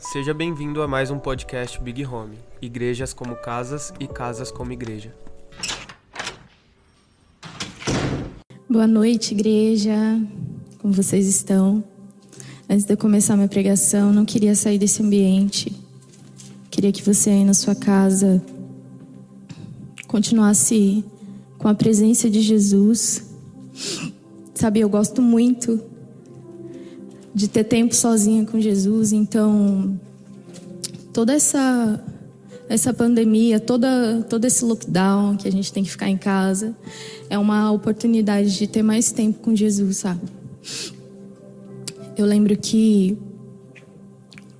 Seja bem-vindo a mais um podcast Big Home. Igrejas como casas e casas como igreja. Boa noite, igreja. Como vocês estão? Antes de eu começar minha pregação, não queria sair desse ambiente. Queria que você aí na sua casa continuasse com a presença de Jesus. Sabe, eu gosto muito de ter tempo sozinha com Jesus, então toda essa essa pandemia, toda todo esse lockdown que a gente tem que ficar em casa, é uma oportunidade de ter mais tempo com Jesus, sabe? Eu lembro que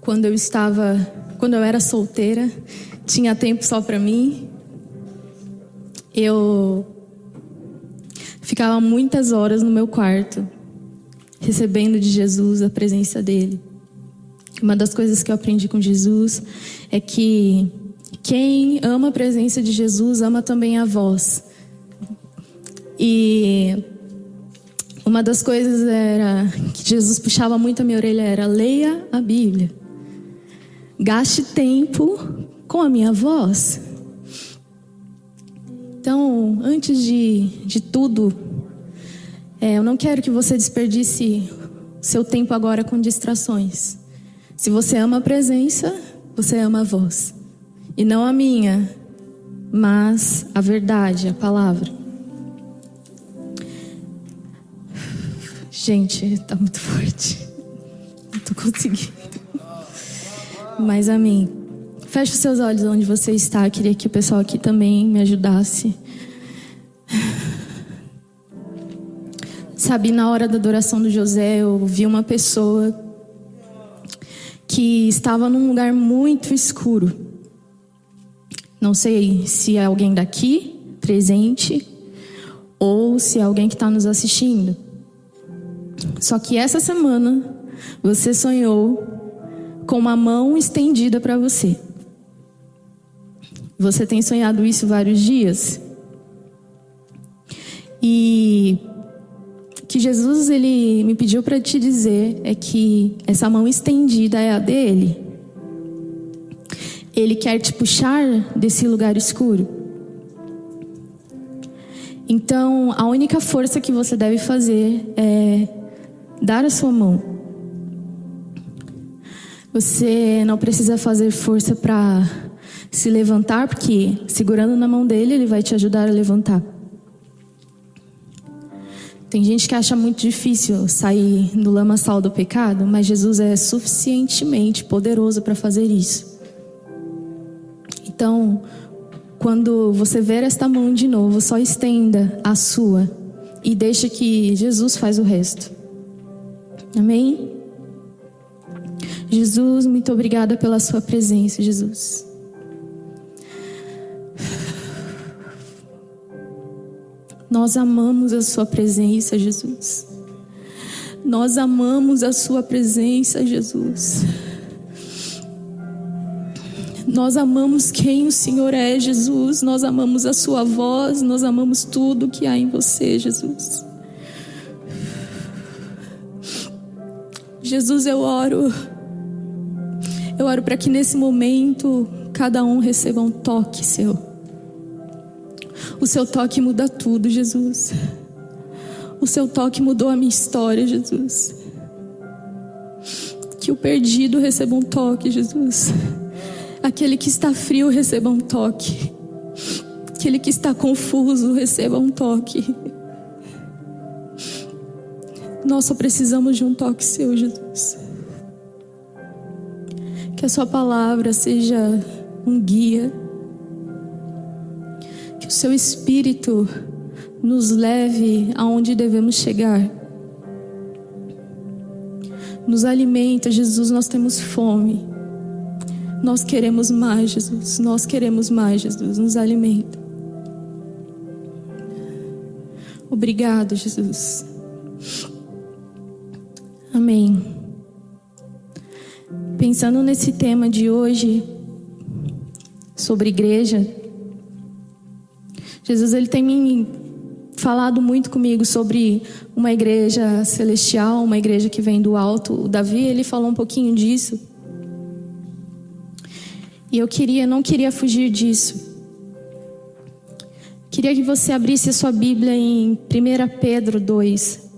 quando eu estava, quando eu era solteira, tinha tempo só para mim. Eu ficava muitas horas no meu quarto, recebendo de Jesus a presença dele. Uma das coisas que eu aprendi com Jesus é que quem ama a presença de Jesus ama também a voz. E uma das coisas era que Jesus puxava muito a minha orelha era leia a Bíblia. Gaste tempo com a minha voz. Então, antes de, de tudo, é, eu não quero que você desperdice seu tempo agora com distrações. Se você ama a presença, você ama a voz. E não a minha, mas a verdade, a palavra. Gente, tá muito forte. Não tô conseguindo. Mas amém. Feche os seus olhos onde você está. Eu queria que o pessoal aqui também me ajudasse. Sabe, na hora da adoração do José, eu vi uma pessoa que estava num lugar muito escuro. Não sei se é alguém daqui presente ou se é alguém que está nos assistindo. Só que essa semana você sonhou com uma mão estendida para você. Você tem sonhado isso vários dias? E que Jesus ele me pediu para te dizer é que essa mão estendida é a dele. Ele quer te puxar desse lugar escuro. Então, a única força que você deve fazer é dar a sua mão. Você não precisa fazer força para se levantar, porque segurando na mão dele, ele vai te ajudar a levantar. Tem gente que acha muito difícil sair do lamaçal do pecado, mas Jesus é suficientemente poderoso para fazer isso. Então, quando você ver esta mão de novo, só estenda a sua e deixe que Jesus faz o resto. Amém? Jesus, muito obrigada pela sua presença, Jesus. Nós amamos a sua presença, Jesus. Nós amamos a sua presença, Jesus. Nós amamos quem o Senhor é, Jesus. Nós amamos a sua voz, nós amamos tudo que há em você, Jesus. Jesus, eu oro. Eu oro para que nesse momento cada um receba um toque seu. O seu toque muda tudo, Jesus. O seu toque mudou a minha história, Jesus. Que o perdido receba um toque, Jesus. Aquele que está frio receba um toque. Aquele que está confuso receba um toque. Nós só precisamos de um toque seu, Jesus. Que a Sua palavra seja um guia. Seu Espírito nos leve aonde devemos chegar. Nos alimenta, Jesus, nós temos fome. Nós queremos mais, Jesus. Nós queremos mais, Jesus. Nos alimenta. Obrigado, Jesus. Amém. Pensando nesse tema de hoje sobre igreja, Jesus ele tem me falado muito comigo sobre uma igreja celestial, uma igreja que vem do alto. O Davi ele falou um pouquinho disso. E eu queria, não queria fugir disso. Queria que você abrisse a sua Bíblia em 1 Pedro 2.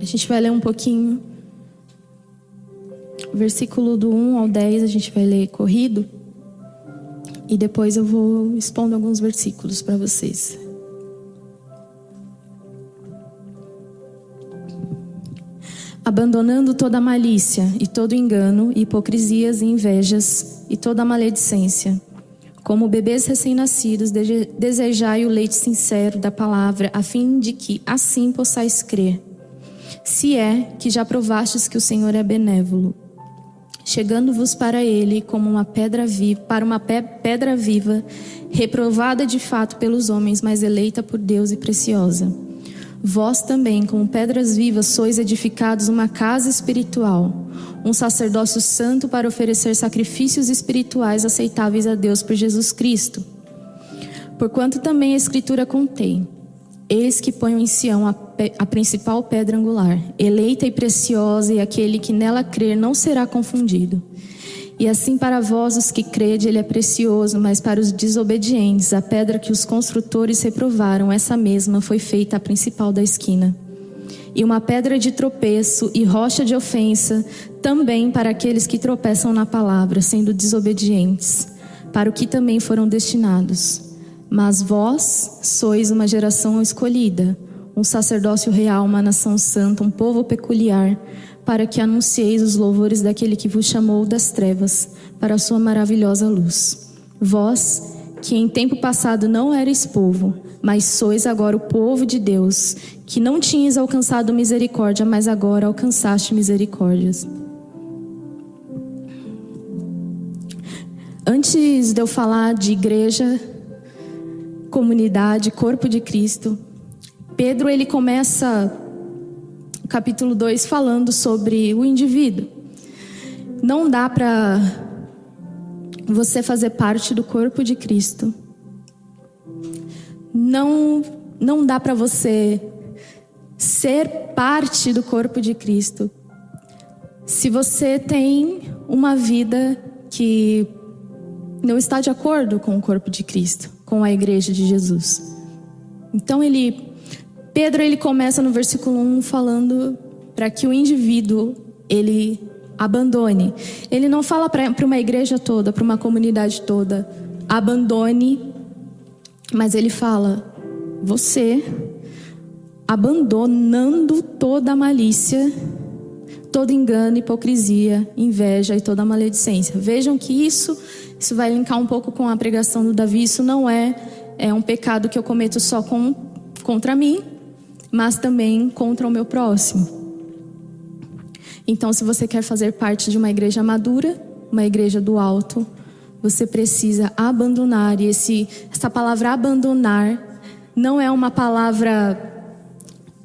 A gente vai ler um pouquinho. Versículo do 1 ao 10 a gente vai ler corrido. E depois eu vou expondo alguns versículos para vocês. abandonando toda malícia e todo engano, hipocrisias e invejas e toda maledicência. Como bebês recém-nascidos, desejai o leite sincero da palavra, a fim de que assim possais crer. Se é que já provastes que o Senhor é benévolo, chegando-vos para ele como uma pedra viva, para uma pedra viva, reprovada de fato pelos homens, mas eleita por Deus e preciosa. Vós também, como pedras vivas, sois edificados uma casa espiritual, um sacerdócio santo para oferecer sacrifícios espirituais aceitáveis a Deus por Jesus Cristo. Porquanto também a Escritura contém: Eis que ponho em Sião a, a principal pedra angular, eleita e preciosa, e aquele que nela crer não será confundido. E assim para vós os que crede, ele é precioso, mas para os desobedientes, a pedra que os construtores reprovaram, essa mesma foi feita a principal da esquina. E uma pedra de tropeço e rocha de ofensa, também para aqueles que tropeçam na palavra, sendo desobedientes, para o que também foram destinados. Mas vós sois uma geração escolhida, um sacerdócio real, uma nação santa, um povo peculiar, para que anuncieis os louvores daquele que vos chamou das trevas para a sua maravilhosa luz. Vós, que em tempo passado não erais povo, mas sois agora o povo de Deus, que não tinhas alcançado misericórdia, mas agora alcançaste misericórdias. Antes de eu falar de igreja, comunidade, corpo de Cristo, Pedro ele começa capítulo 2 falando sobre o indivíduo. Não dá para você fazer parte do corpo de Cristo. Não não dá para você ser parte do corpo de Cristo se você tem uma vida que não está de acordo com o corpo de Cristo, com a igreja de Jesus. Então ele Pedro ele começa no versículo 1 falando para que o indivíduo ele abandone. Ele não fala para uma igreja toda, para uma comunidade toda, abandone, mas ele fala: você abandonando toda a malícia, todo engano, hipocrisia, inveja e toda maledicência. Vejam que isso, isso vai linkar um pouco com a pregação do Davi. Isso não é, é um pecado que eu cometo só com, contra mim, mas também contra o meu próximo. Então, se você quer fazer parte de uma igreja madura, uma igreja do alto, você precisa abandonar. E esse, essa palavra abandonar não é uma palavra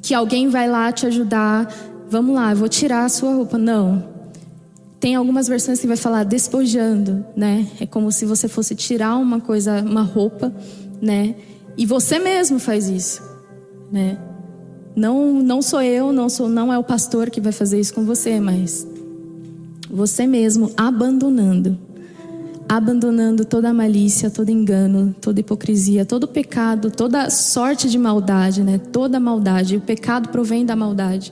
que alguém vai lá te ajudar. Vamos lá, eu vou tirar a sua roupa. Não. Tem algumas versões que vai falar despojando, né? É como se você fosse tirar uma coisa, uma roupa, né? E você mesmo faz isso, né? Não, não sou eu, não sou, não é o pastor que vai fazer isso com você, mas você mesmo abandonando, abandonando toda malícia, todo engano, toda hipocrisia, todo pecado, toda sorte de maldade, né? Toda maldade. O pecado provém da maldade.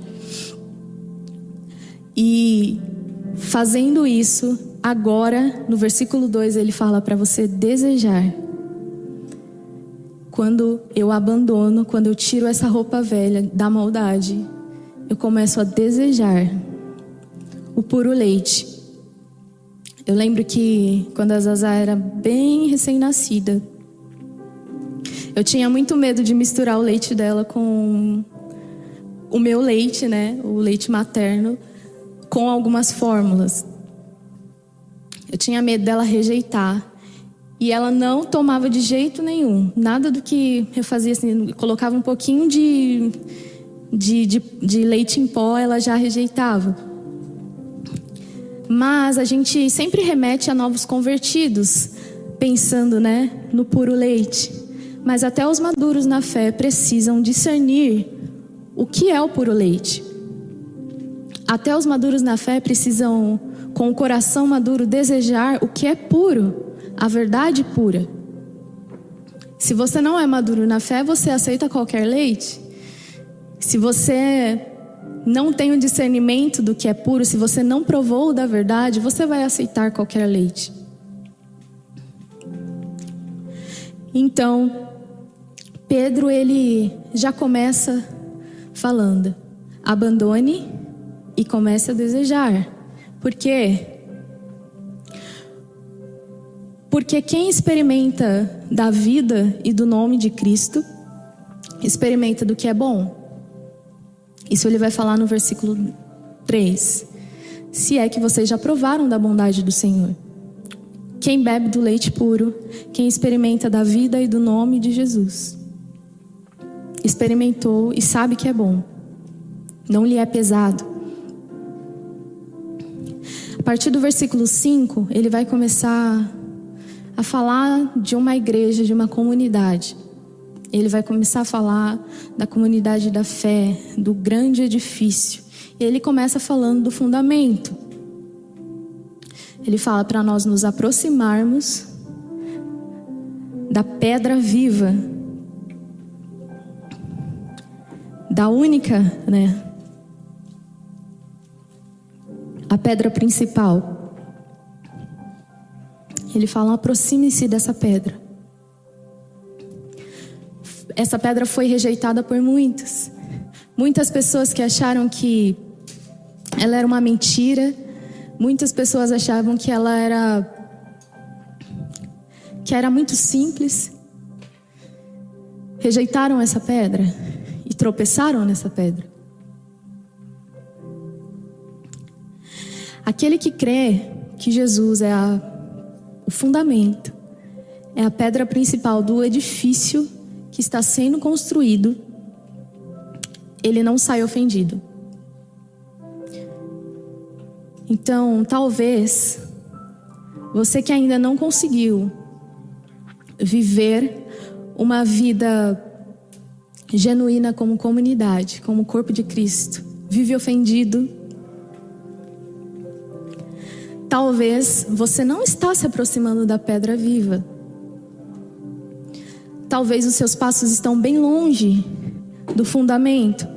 E fazendo isso, agora, no versículo 2, ele fala para você desejar quando eu abandono, quando eu tiro essa roupa velha da maldade, eu começo a desejar o puro leite. Eu lembro que quando a Zaza era bem recém-nascida, eu tinha muito medo de misturar o leite dela com o meu leite, né, o leite materno, com algumas fórmulas. Eu tinha medo dela rejeitar. E ela não tomava de jeito nenhum. Nada do que eu fazia assim, colocava um pouquinho de, de, de, de leite em pó, ela já rejeitava. Mas a gente sempre remete a novos convertidos, pensando né, no puro leite. Mas até os maduros na fé precisam discernir o que é o puro leite. Até os maduros na fé precisam, com o coração maduro, desejar o que é puro, a verdade pura. Se você não é maduro na fé, você aceita qualquer leite. Se você não tem o discernimento do que é puro, se você não provou da verdade, você vai aceitar qualquer leite. Então, Pedro ele já começa falando: abandone e comece a desejar. Por quê? Porque quem experimenta da vida e do nome de Cristo, experimenta do que é bom. Isso ele vai falar no versículo 3. Se é que vocês já provaram da bondade do Senhor. Quem bebe do leite puro, quem experimenta da vida e do nome de Jesus. Experimentou e sabe que é bom. Não lhe é pesado. Partir do versículo 5, ele vai começar a falar de uma igreja, de uma comunidade. Ele vai começar a falar da comunidade da fé, do grande edifício. E ele começa falando do fundamento. Ele fala para nós nos aproximarmos da pedra viva, da única, né? A pedra principal. Ele fala: aproxime-se dessa pedra. Essa pedra foi rejeitada por muitos. Muitas pessoas que acharam que ela era uma mentira. Muitas pessoas achavam que ela era que era muito simples. Rejeitaram essa pedra e tropeçaram nessa pedra. Aquele que crê que Jesus é a o fundamento, é a pedra principal do edifício que está sendo construído, ele não sai ofendido. Então, talvez você que ainda não conseguiu viver uma vida genuína como comunidade, como corpo de Cristo, vive ofendido, Talvez você não está se aproximando da pedra viva. Talvez os seus passos estão bem longe do fundamento.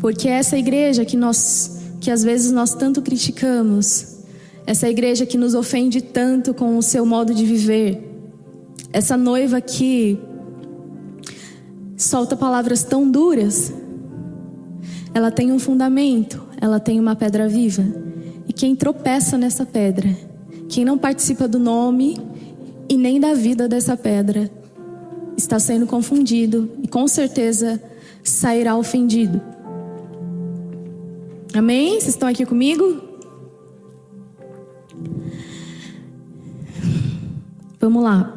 Porque essa igreja que nós que às vezes nós tanto criticamos, essa igreja que nos ofende tanto com o seu modo de viver, essa noiva que solta palavras tão duras, ela tem um fundamento, ela tem uma pedra viva quem tropeça nessa pedra, quem não participa do nome e nem da vida dessa pedra, está sendo confundido e com certeza sairá ofendido. Amém? Vocês estão aqui comigo? Vamos lá.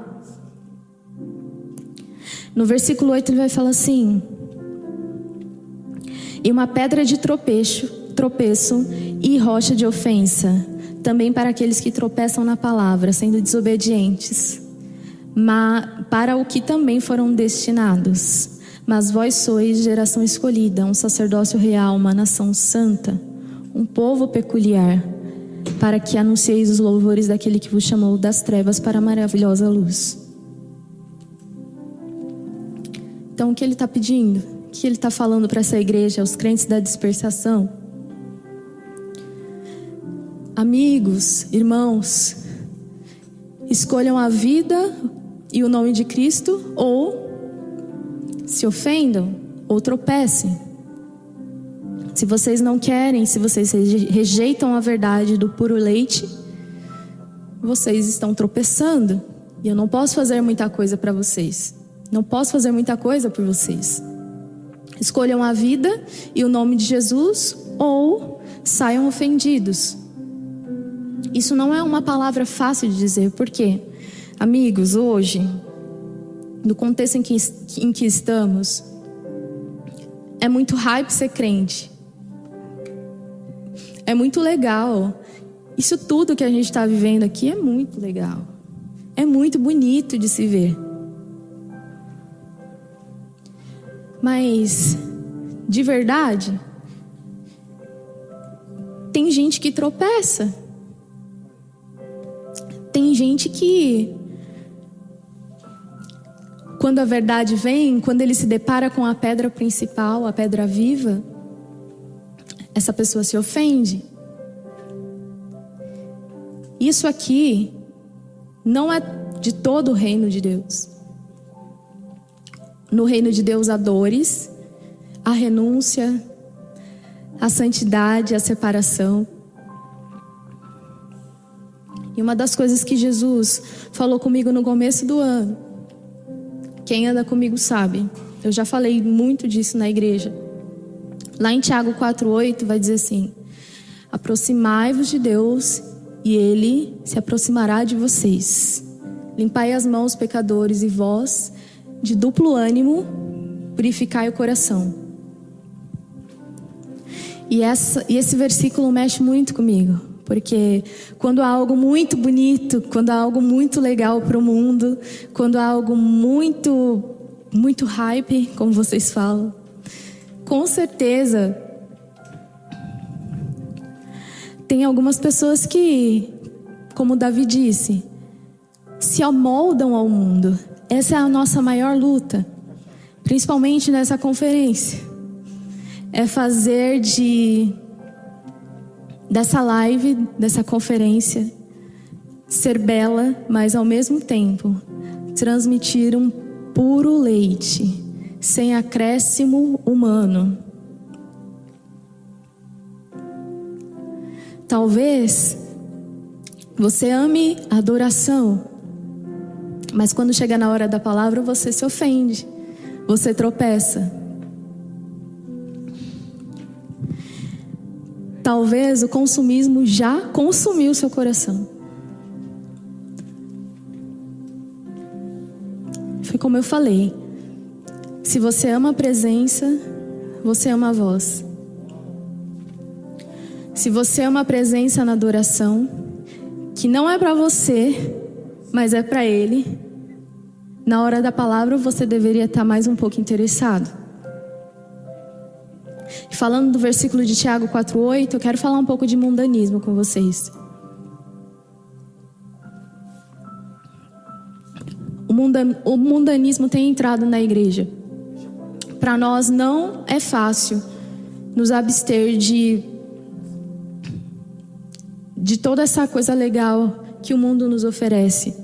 No versículo 8 ele vai falar assim: E uma pedra de tropeço tropeço e rocha de ofensa, também para aqueles que tropeçam na palavra, sendo desobedientes, mas para o que também foram destinados. Mas vós sois geração escolhida, um sacerdócio real, uma nação santa, um povo peculiar, para que anuncieis os louvores daquele que vos chamou das trevas para a maravilhosa luz. Então, o que ele está pedindo? O que ele está falando para essa igreja, aos crentes da dispersação? Amigos, irmãos, escolham a vida e o nome de Cristo ou se ofendam ou tropecem. Se vocês não querem, se vocês rejeitam a verdade do puro leite, vocês estão tropeçando. E eu não posso fazer muita coisa para vocês. Não posso fazer muita coisa por vocês. Escolham a vida e o nome de Jesus ou saiam ofendidos. Isso não é uma palavra fácil de dizer, porque, amigos, hoje, no contexto em que, em que estamos, é muito hype ser crente. É muito legal. Isso tudo que a gente está vivendo aqui é muito legal. É muito bonito de se ver. Mas, de verdade, tem gente que tropeça. Gente que quando a verdade vem, quando ele se depara com a pedra principal, a pedra viva, essa pessoa se ofende. Isso aqui não é de todo o reino de Deus. No reino de Deus há dores, a renúncia, a santidade, a separação. Uma das coisas que Jesus falou comigo no começo do ano, quem anda comigo sabe, eu já falei muito disso na igreja. Lá em Tiago 4,8 vai dizer assim: Aproximai-vos de Deus e Ele se aproximará de vocês. Limpai as mãos, pecadores, e vós, de duplo ânimo, purificai o coração. E, essa, e esse versículo mexe muito comigo, porque quando há algo muito bonito, quando há algo muito legal para o mundo, quando há algo muito, muito hype, como vocês falam, com certeza tem algumas pessoas que, como Davi disse, se amoldam ao mundo. Essa é a nossa maior luta, principalmente nessa conferência. É fazer de dessa live, dessa conferência, ser bela, mas ao mesmo tempo transmitir um puro leite, sem acréscimo humano. Talvez você ame a adoração, mas quando chega na hora da palavra você se ofende, você tropeça. Talvez o consumismo já consumiu seu coração. Foi como eu falei. Se você ama a presença, você ama a voz. Se você ama a presença na adoração, que não é para você, mas é para Ele, na hora da palavra você deveria estar mais um pouco interessado. E falando do versículo de Tiago 4,8, eu quero falar um pouco de mundanismo com vocês. O, mundan, o mundanismo tem entrado na igreja. Para nós não é fácil nos abster de, de toda essa coisa legal que o mundo nos oferece.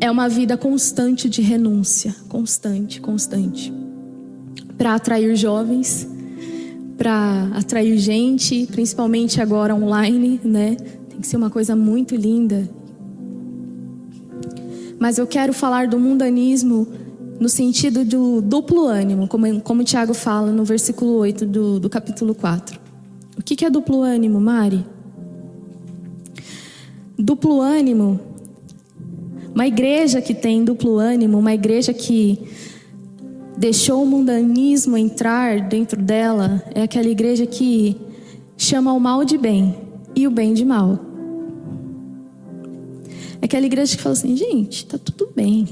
É uma vida constante de renúncia, constante, constante para atrair jovens, para atrair gente, principalmente agora online, né? Tem que ser uma coisa muito linda. Mas eu quero falar do mundanismo no sentido do duplo ânimo, como, como o Tiago fala no versículo 8 do, do capítulo 4. O que, que é duplo ânimo, Mari? Duplo ânimo, uma igreja que tem duplo ânimo, uma igreja que deixou o mundanismo entrar dentro dela é aquela igreja que chama o mal de bem e o bem de mal. É aquela igreja que fala assim, gente, tá tudo bem.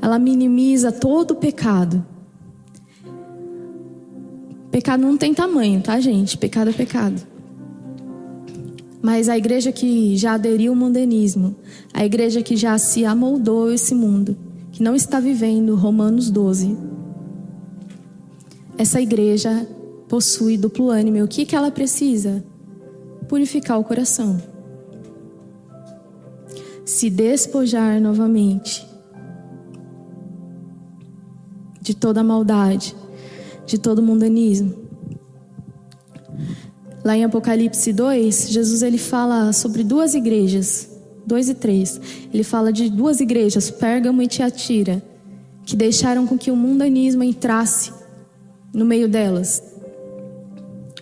Ela minimiza todo o pecado. Pecado não tem tamanho, tá, gente? Pecado é pecado. Mas a igreja que já aderiu ao mundanismo, a igreja que já se amoldou esse mundo, que não está vivendo Romanos 12. Essa igreja possui duplo ânimo. O que, que ela precisa? Purificar o coração. Se despojar novamente de toda a maldade, de todo o mundanismo. Lá em Apocalipse 2, Jesus ele fala sobre duas igrejas 2 e 3, ele fala de duas igrejas, Pérgamo e Tiatira, que deixaram com que o mundanismo entrasse no meio delas.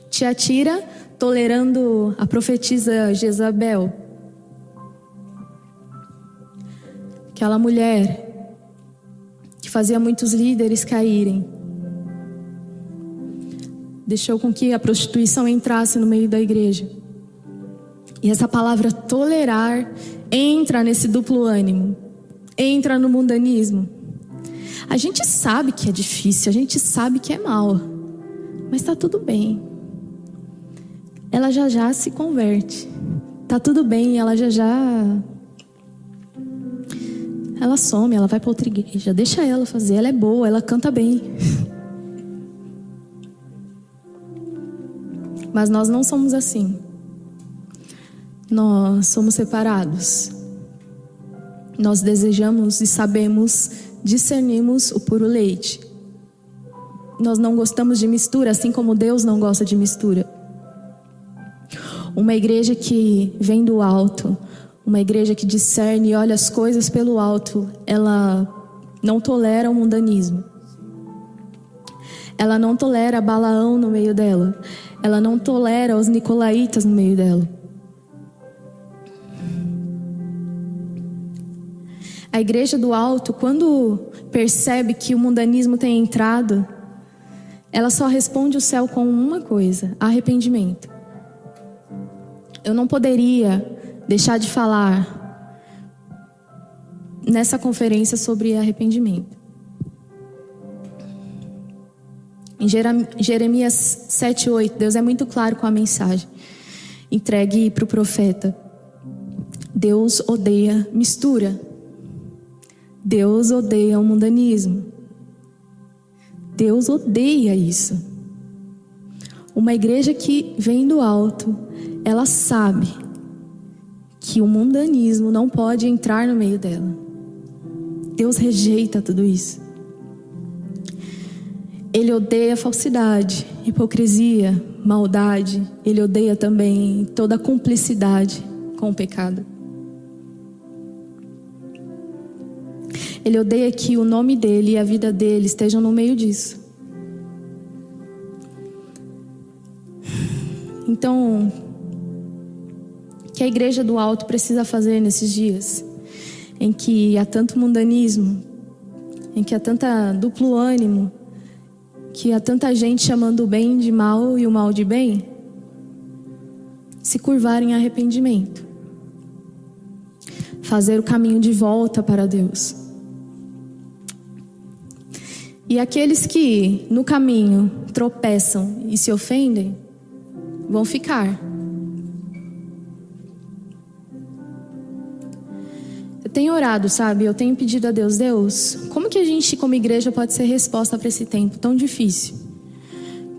Tiatira tolerando a profetisa Jezabel, aquela mulher que fazia muitos líderes caírem. Deixou com que a prostituição entrasse no meio da igreja. E essa palavra tolerar entra nesse duplo ânimo, entra no mundanismo. A gente sabe que é difícil, a gente sabe que é mal, mas está tudo bem. Ela já já se converte. Tá tudo bem, ela já já ela some, ela vai para outra igreja. Deixa ela fazer, ela é boa, ela canta bem. Mas nós não somos assim. Nós somos separados. Nós desejamos e sabemos, discernimos o puro leite. Nós não gostamos de mistura, assim como Deus não gosta de mistura. Uma igreja que vem do alto, uma igreja que discerne e olha as coisas pelo alto, ela não tolera o mundanismo. Ela não tolera Balaão no meio dela. Ela não tolera os nicolaítas no meio dela. A igreja do alto, quando percebe que o mundanismo tem entrado, ela só responde o céu com uma coisa: arrependimento. Eu não poderia deixar de falar nessa conferência sobre arrependimento. Em Jeremias 7,8, Deus é muito claro com a mensagem entregue para o profeta. Deus odeia mistura. Deus odeia o mundanismo. Deus odeia isso. Uma igreja que vem do alto, ela sabe que o mundanismo não pode entrar no meio dela. Deus rejeita tudo isso. Ele odeia falsidade, hipocrisia, maldade. Ele odeia também toda cumplicidade com o pecado. Ele odeia que o nome dele e a vida dele estejam no meio disso. Então, que a igreja do alto precisa fazer nesses dias em que há tanto mundanismo, em que há tanta duplo ânimo, que há tanta gente chamando o bem de mal e o mal de bem, se curvar em arrependimento, fazer o caminho de volta para Deus. E aqueles que no caminho tropeçam e se ofendem, vão ficar tenho orado, sabe? Eu tenho pedido a Deus, Deus, como que a gente como igreja pode ser resposta para esse tempo tão difícil?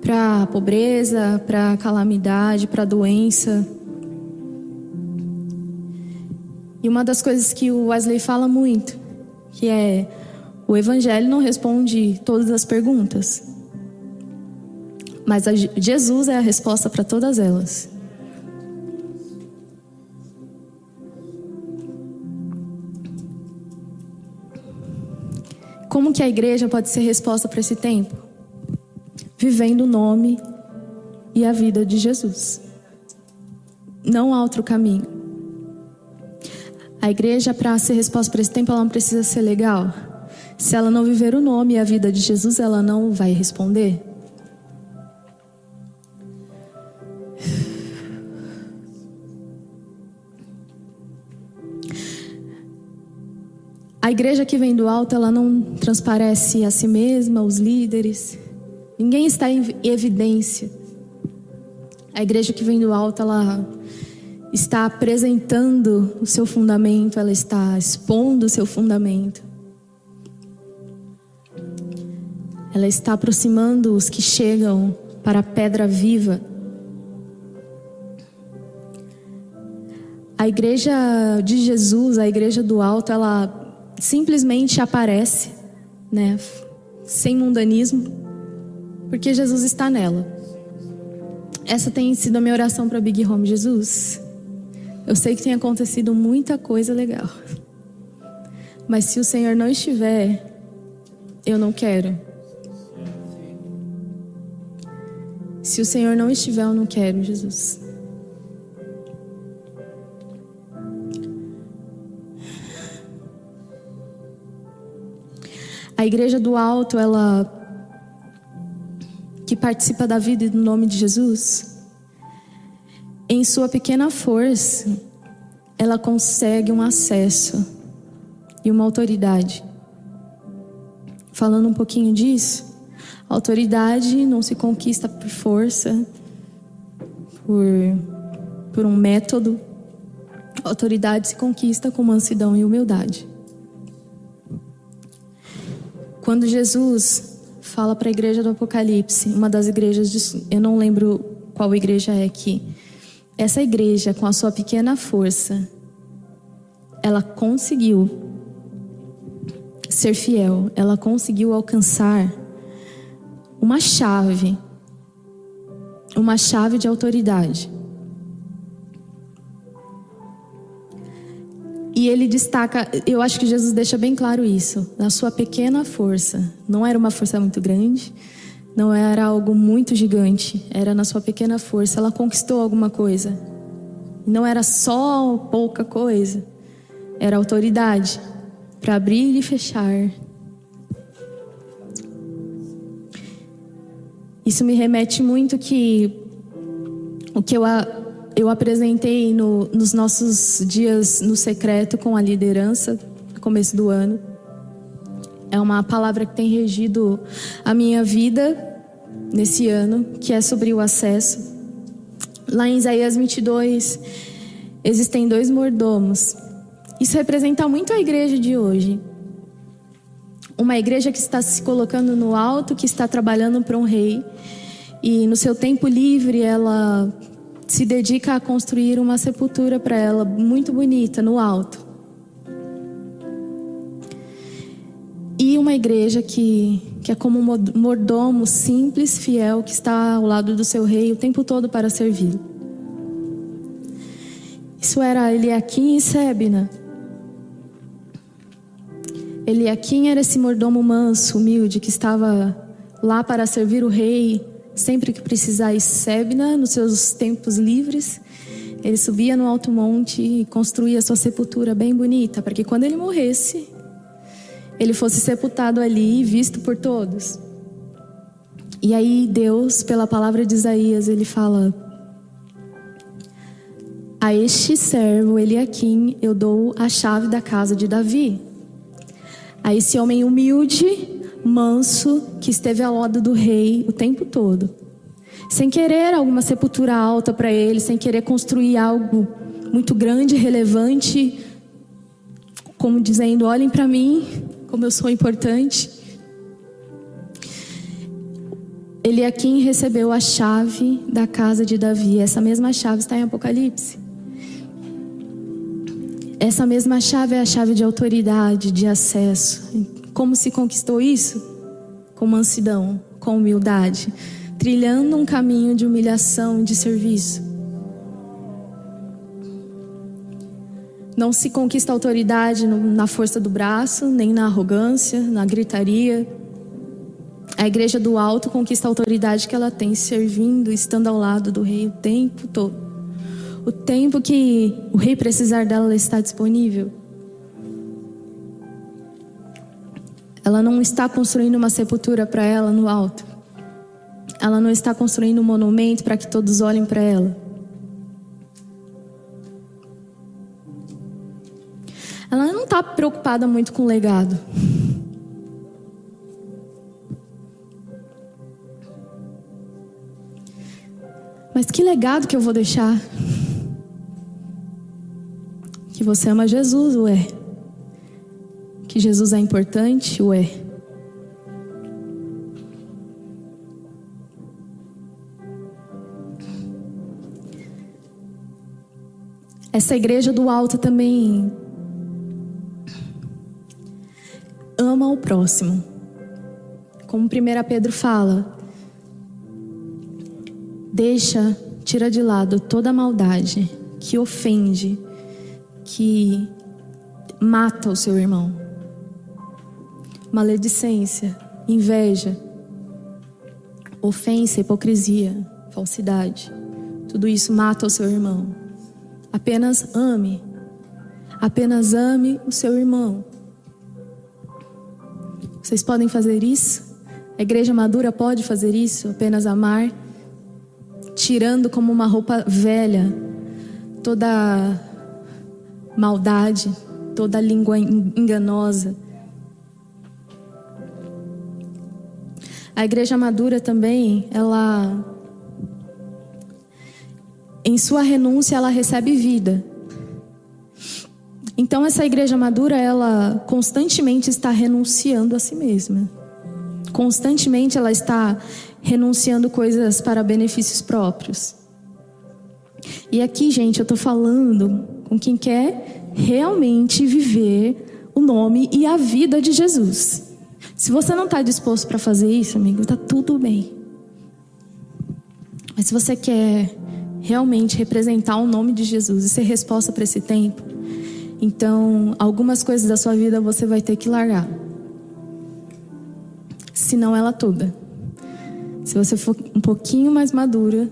Para pobreza, para calamidade, para doença. E uma das coisas que o Wesley fala muito, que é o evangelho não responde todas as perguntas. Mas Jesus é a resposta para todas elas. Como que a igreja pode ser resposta para esse tempo? Vivendo o nome e a vida de Jesus. Não há outro caminho. A igreja, para ser resposta para esse tempo, ela não precisa ser legal. Se ela não viver o nome e a vida de Jesus, ela não vai responder. A igreja que vem do alto, ela não transparece a si mesma, os líderes. Ninguém está em evidência. A igreja que vem do alto, ela está apresentando o seu fundamento, ela está expondo o seu fundamento. Ela está aproximando os que chegam para a pedra viva. A igreja de Jesus, a igreja do alto, ela simplesmente aparece, né, sem mundanismo, porque Jesus está nela. Essa tem sido a minha oração para Big Home Jesus. Eu sei que tem acontecido muita coisa legal. Mas se o Senhor não estiver, eu não quero. Se o Senhor não estiver, eu não quero, Jesus. A igreja do alto, ela que participa da vida e do nome de Jesus, em sua pequena força, ela consegue um acesso e uma autoridade. Falando um pouquinho disso, autoridade não se conquista por força, por, por um método. autoridade se conquista com mansidão e humildade. Quando Jesus fala para a igreja do Apocalipse, uma das igrejas, de, eu não lembro qual igreja é aqui, essa igreja, com a sua pequena força, ela conseguiu ser fiel, ela conseguiu alcançar uma chave, uma chave de autoridade. E ele destaca, eu acho que Jesus deixa bem claro isso, na sua pequena força. Não era uma força muito grande, não era algo muito gigante, era na sua pequena força. Ela conquistou alguma coisa. Não era só pouca coisa, era autoridade para abrir e fechar. Isso me remete muito que o que eu, eu apresentei no, nos nossos dias no secreto com a liderança, no começo do ano, é uma palavra que tem regido a minha vida nesse ano, que é sobre o acesso. Lá em Isaías 22, existem dois mordomos isso representa muito a igreja de hoje. Uma igreja que está se colocando no alto, que está trabalhando para um rei. E no seu tempo livre, ela se dedica a construir uma sepultura para ela, muito bonita, no alto. E uma igreja que, que é como um mordomo simples, fiel, que está ao lado do seu rei o tempo todo para servir. Isso era Eliakim e Sebna. Eliakim era esse mordomo manso, humilde, que estava lá para servir o rei sempre que precisar. E Sebna, nos seus tempos livres, ele subia no alto monte e construía sua sepultura bem bonita, para que quando ele morresse, ele fosse sepultado ali e visto por todos. E aí Deus, pela palavra de Isaías, ele fala: A este servo Eliakim eu dou a chave da casa de Davi a esse homem humilde, manso, que esteve ao lado do rei o tempo todo. Sem querer alguma sepultura alta para ele, sem querer construir algo muito grande, relevante, como dizendo: olhem para mim, como eu sou importante. Eliakim recebeu a chave da casa de Davi. Essa mesma chave está em Apocalipse. Essa mesma chave é a chave de autoridade, de acesso. Como se conquistou isso? Com mansidão, com humildade, trilhando um caminho de humilhação, de serviço. Não se conquista autoridade na força do braço, nem na arrogância, na gritaria. A igreja do alto conquista a autoridade que ela tem servindo, estando ao lado do rei o tempo todo o tempo que o rei precisar dela está disponível. Ela não está construindo uma sepultura para ela no alto. Ela não está construindo um monumento para que todos olhem para ela. Ela não está preocupada muito com o legado. Mas que legado que eu vou deixar? Que você ama Jesus, ué. Que Jesus é importante, ué. Essa igreja do alto também ama o próximo. Como 1 Pedro fala, deixa, tira de lado toda maldade que ofende, que mata o seu irmão. Maledicência, inveja, ofensa, hipocrisia, falsidade. Tudo isso mata o seu irmão. Apenas ame. Apenas ame o seu irmão. Vocês podem fazer isso? A igreja madura pode fazer isso? Apenas amar, tirando como uma roupa velha toda maldade, toda língua enganosa. A igreja madura também, ela em sua renúncia ela recebe vida. Então essa igreja madura, ela constantemente está renunciando a si mesma. Constantemente ela está renunciando coisas para benefícios próprios. E aqui, gente, eu estou falando com quem quer realmente viver o nome e a vida de Jesus. Se você não está disposto para fazer isso, amigo, está tudo bem. Mas se você quer realmente representar o nome de Jesus e ser resposta para esse tempo, então algumas coisas da sua vida você vai ter que largar. Se não ela toda. Se você for um pouquinho mais madura,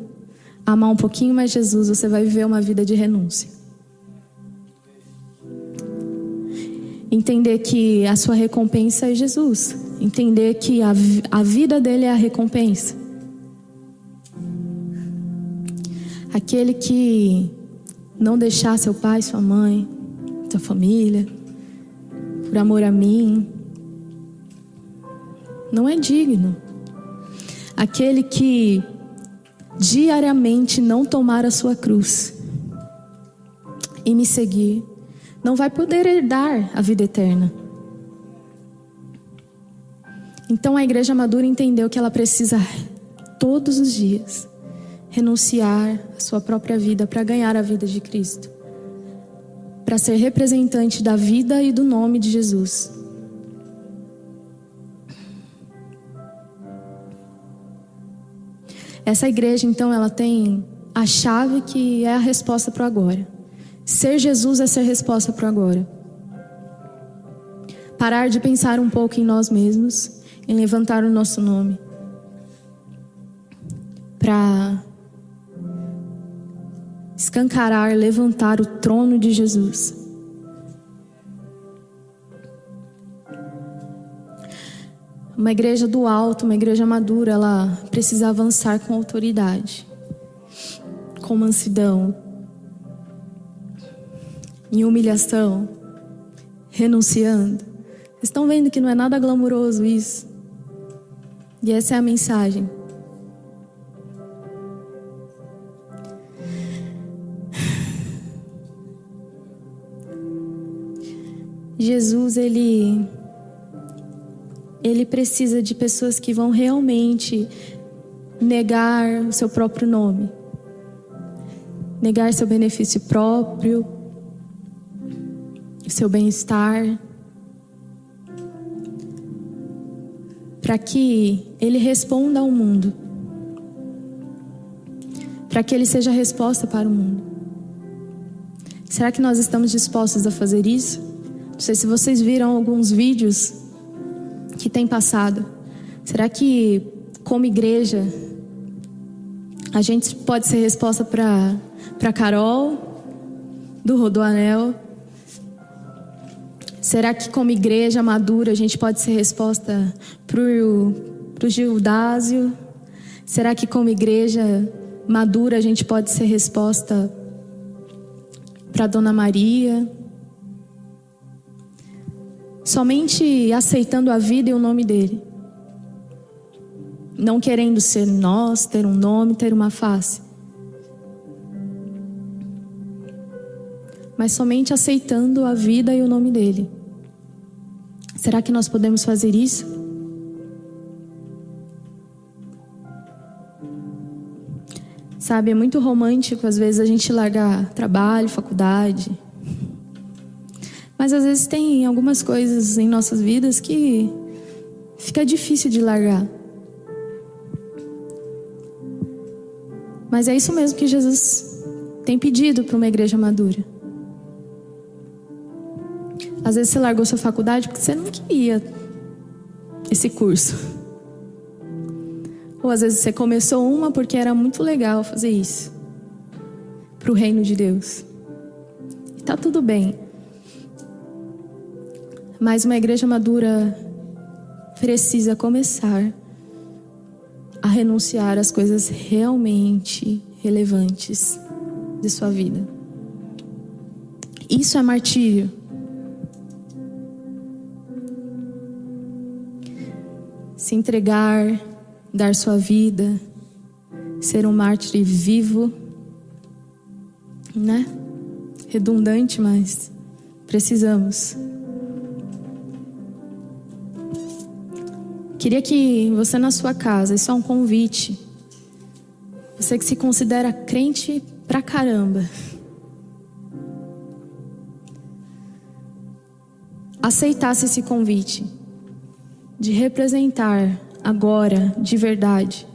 amar um pouquinho mais Jesus, você vai viver uma vida de renúncia. Entender que a sua recompensa é Jesus. Entender que a, a vida dele é a recompensa. Aquele que não deixar seu pai, sua mãe, sua família, por amor a mim, não é digno. Aquele que diariamente não tomar a sua cruz e me seguir, não vai poder herdar a vida eterna. Então a igreja madura entendeu que ela precisa todos os dias renunciar à sua própria vida para ganhar a vida de Cristo, para ser representante da vida e do nome de Jesus. Essa igreja, então, ela tem a chave que é a resposta para o agora. Ser Jesus é ser resposta para agora. Parar de pensar um pouco em nós mesmos, em levantar o nosso nome. Para escancarar, levantar o trono de Jesus. Uma igreja do alto, uma igreja madura, ela precisa avançar com autoridade, com mansidão, em humilhação, renunciando. Vocês estão vendo que não é nada glamouroso isso? E essa é a mensagem. Jesus, ele ele precisa de pessoas que vão realmente negar o seu próprio nome, negar seu benefício próprio, seu bem-estar, para que ele responda ao mundo, para que ele seja resposta para o mundo. Será que nós estamos dispostos a fazer isso? Não sei se vocês viram alguns vídeos que tem passado? Será que, como igreja, a gente pode ser resposta para Carol, do Rodoanel? Será que, como igreja madura, a gente pode ser resposta para o Gildásio? Será que, como igreja madura, a gente pode ser resposta para Dona Maria? somente aceitando a vida e o nome dele. Não querendo ser nós, ter um nome, ter uma face. Mas somente aceitando a vida e o nome dele. Será que nós podemos fazer isso? Sabe, é muito romântico às vezes a gente largar trabalho, faculdade, mas às vezes tem algumas coisas em nossas vidas que fica difícil de largar. Mas é isso mesmo que Jesus tem pedido para uma igreja madura. Às vezes você largou sua faculdade porque você não queria esse curso. Ou às vezes você começou uma porque era muito legal fazer isso para o reino de Deus. E tá tudo bem. Mas uma igreja madura precisa começar a renunciar às coisas realmente relevantes de sua vida. Isso é martírio. Se entregar dar sua vida, ser um mártir vivo, né? Redundante, mas precisamos. Queria que você na sua casa, isso é um convite. Você que se considera crente pra caramba. Aceitasse esse convite de representar agora, de verdade.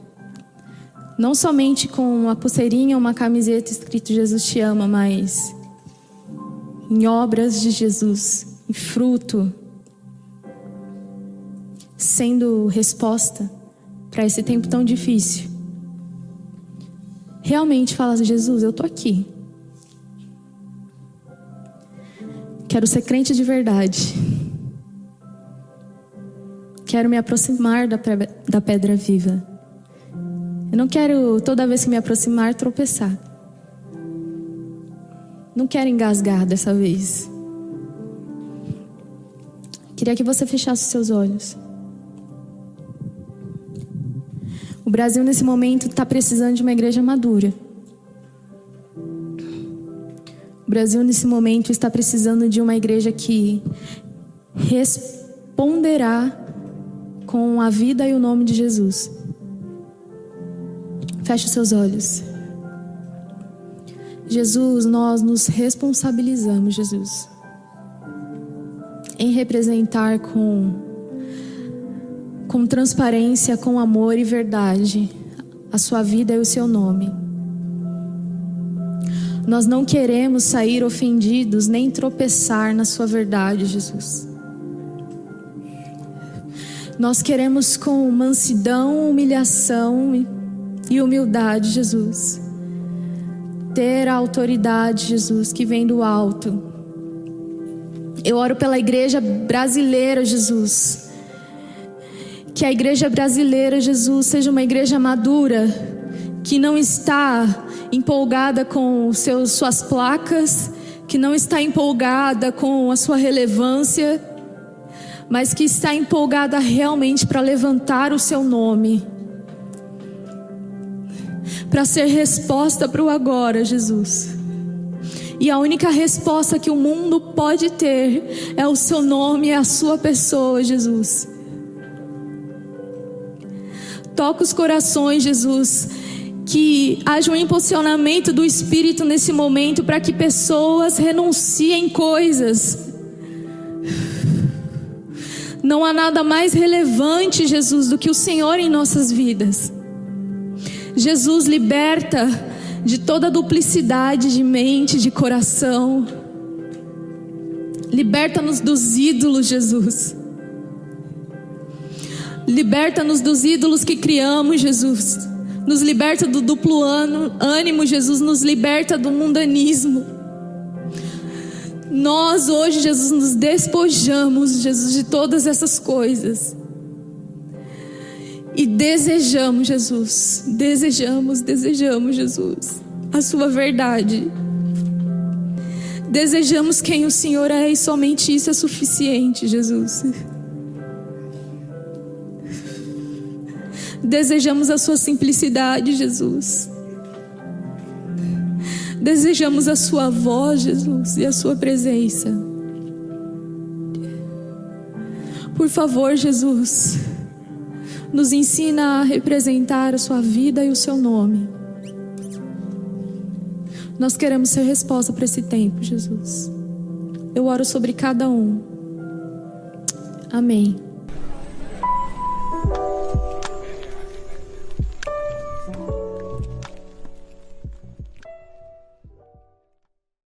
Não somente com uma pulseirinha ou uma camiseta escrito Jesus te ama, mas em obras de Jesus, em fruto, sendo resposta para esse tempo tão difícil. Realmente fala, Jesus, eu tô aqui. Quero ser crente de verdade. Quero me aproximar da, da pedra viva. Eu não quero, toda vez que me aproximar, tropeçar. Não quero engasgar dessa vez. Queria que você fechasse os seus olhos. O Brasil, nesse momento, está precisando de uma igreja madura. O Brasil, nesse momento, está precisando de uma igreja que responderá com a vida e o nome de Jesus. Feche os seus olhos. Jesus, nós nos responsabilizamos, Jesus, em representar com com transparência, com amor e verdade a sua vida e o seu nome. Nós não queremos sair ofendidos nem tropeçar na sua verdade, Jesus. Nós queremos com mansidão, humilhação e humildade, Jesus, ter a autoridade, Jesus, que vem do alto. Eu oro pela igreja brasileira, Jesus que a igreja brasileira, Jesus, seja uma igreja madura, que não está empolgada com seus, suas placas, que não está empolgada com a sua relevância, mas que está empolgada realmente para levantar o seu nome, para ser resposta para o agora, Jesus. E a única resposta que o mundo pode ter é o seu nome, é a sua pessoa, Jesus. Toca os corações, Jesus. Que haja um impulsionamento do Espírito nesse momento para que pessoas renunciem coisas. Não há nada mais relevante, Jesus, do que o Senhor em nossas vidas. Jesus liberta de toda duplicidade de mente, de coração. Liberta-nos dos ídolos, Jesus. Liberta-nos dos ídolos que criamos, Jesus. Nos liberta do duplo ânimo, Jesus. Nos liberta do mundanismo. Nós hoje, Jesus, nos despojamos, Jesus, de todas essas coisas. E desejamos, Jesus. Desejamos, desejamos, Jesus, a Sua verdade. Desejamos quem o Senhor é e somente isso é suficiente, Jesus. Desejamos a Sua simplicidade, Jesus. Desejamos a Sua voz, Jesus, e a Sua presença. Por favor, Jesus, nos ensina a representar a Sua vida e o Seu nome. Nós queremos ser resposta para esse tempo, Jesus. Eu oro sobre cada um. Amém.